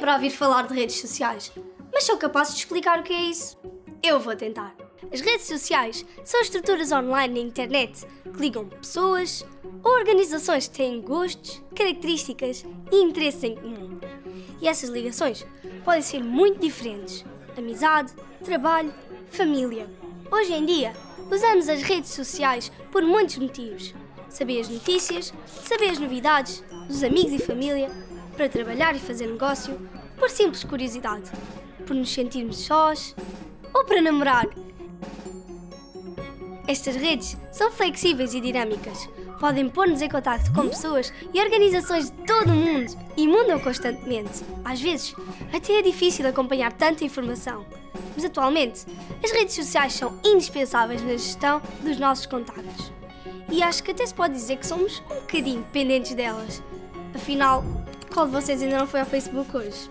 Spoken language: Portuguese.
para ouvir falar de redes sociais, mas sou capaz de explicar o que é isso? Eu vou tentar. As redes sociais são estruturas online na internet que ligam pessoas ou organizações que têm gostos, características e interesses em comum. E essas ligações podem ser muito diferentes: amizade, trabalho, família. Hoje em dia, usamos as redes sociais por muitos motivos. Saber as notícias, saber as novidades dos amigos e família, para trabalhar e fazer negócio, por simples curiosidade, por nos sentirmos sós ou para namorar. Estas redes são flexíveis e dinâmicas. Podem pôr-nos em contato com pessoas e organizações de todo o mundo e mudam constantemente. Às vezes, até é difícil acompanhar tanta informação. Mas atualmente, as redes sociais são indispensáveis na gestão dos nossos contactos. E acho que até se pode dizer que somos um bocadinho dependentes delas. Afinal, qual de vocês ainda não foi ao Facebook hoje?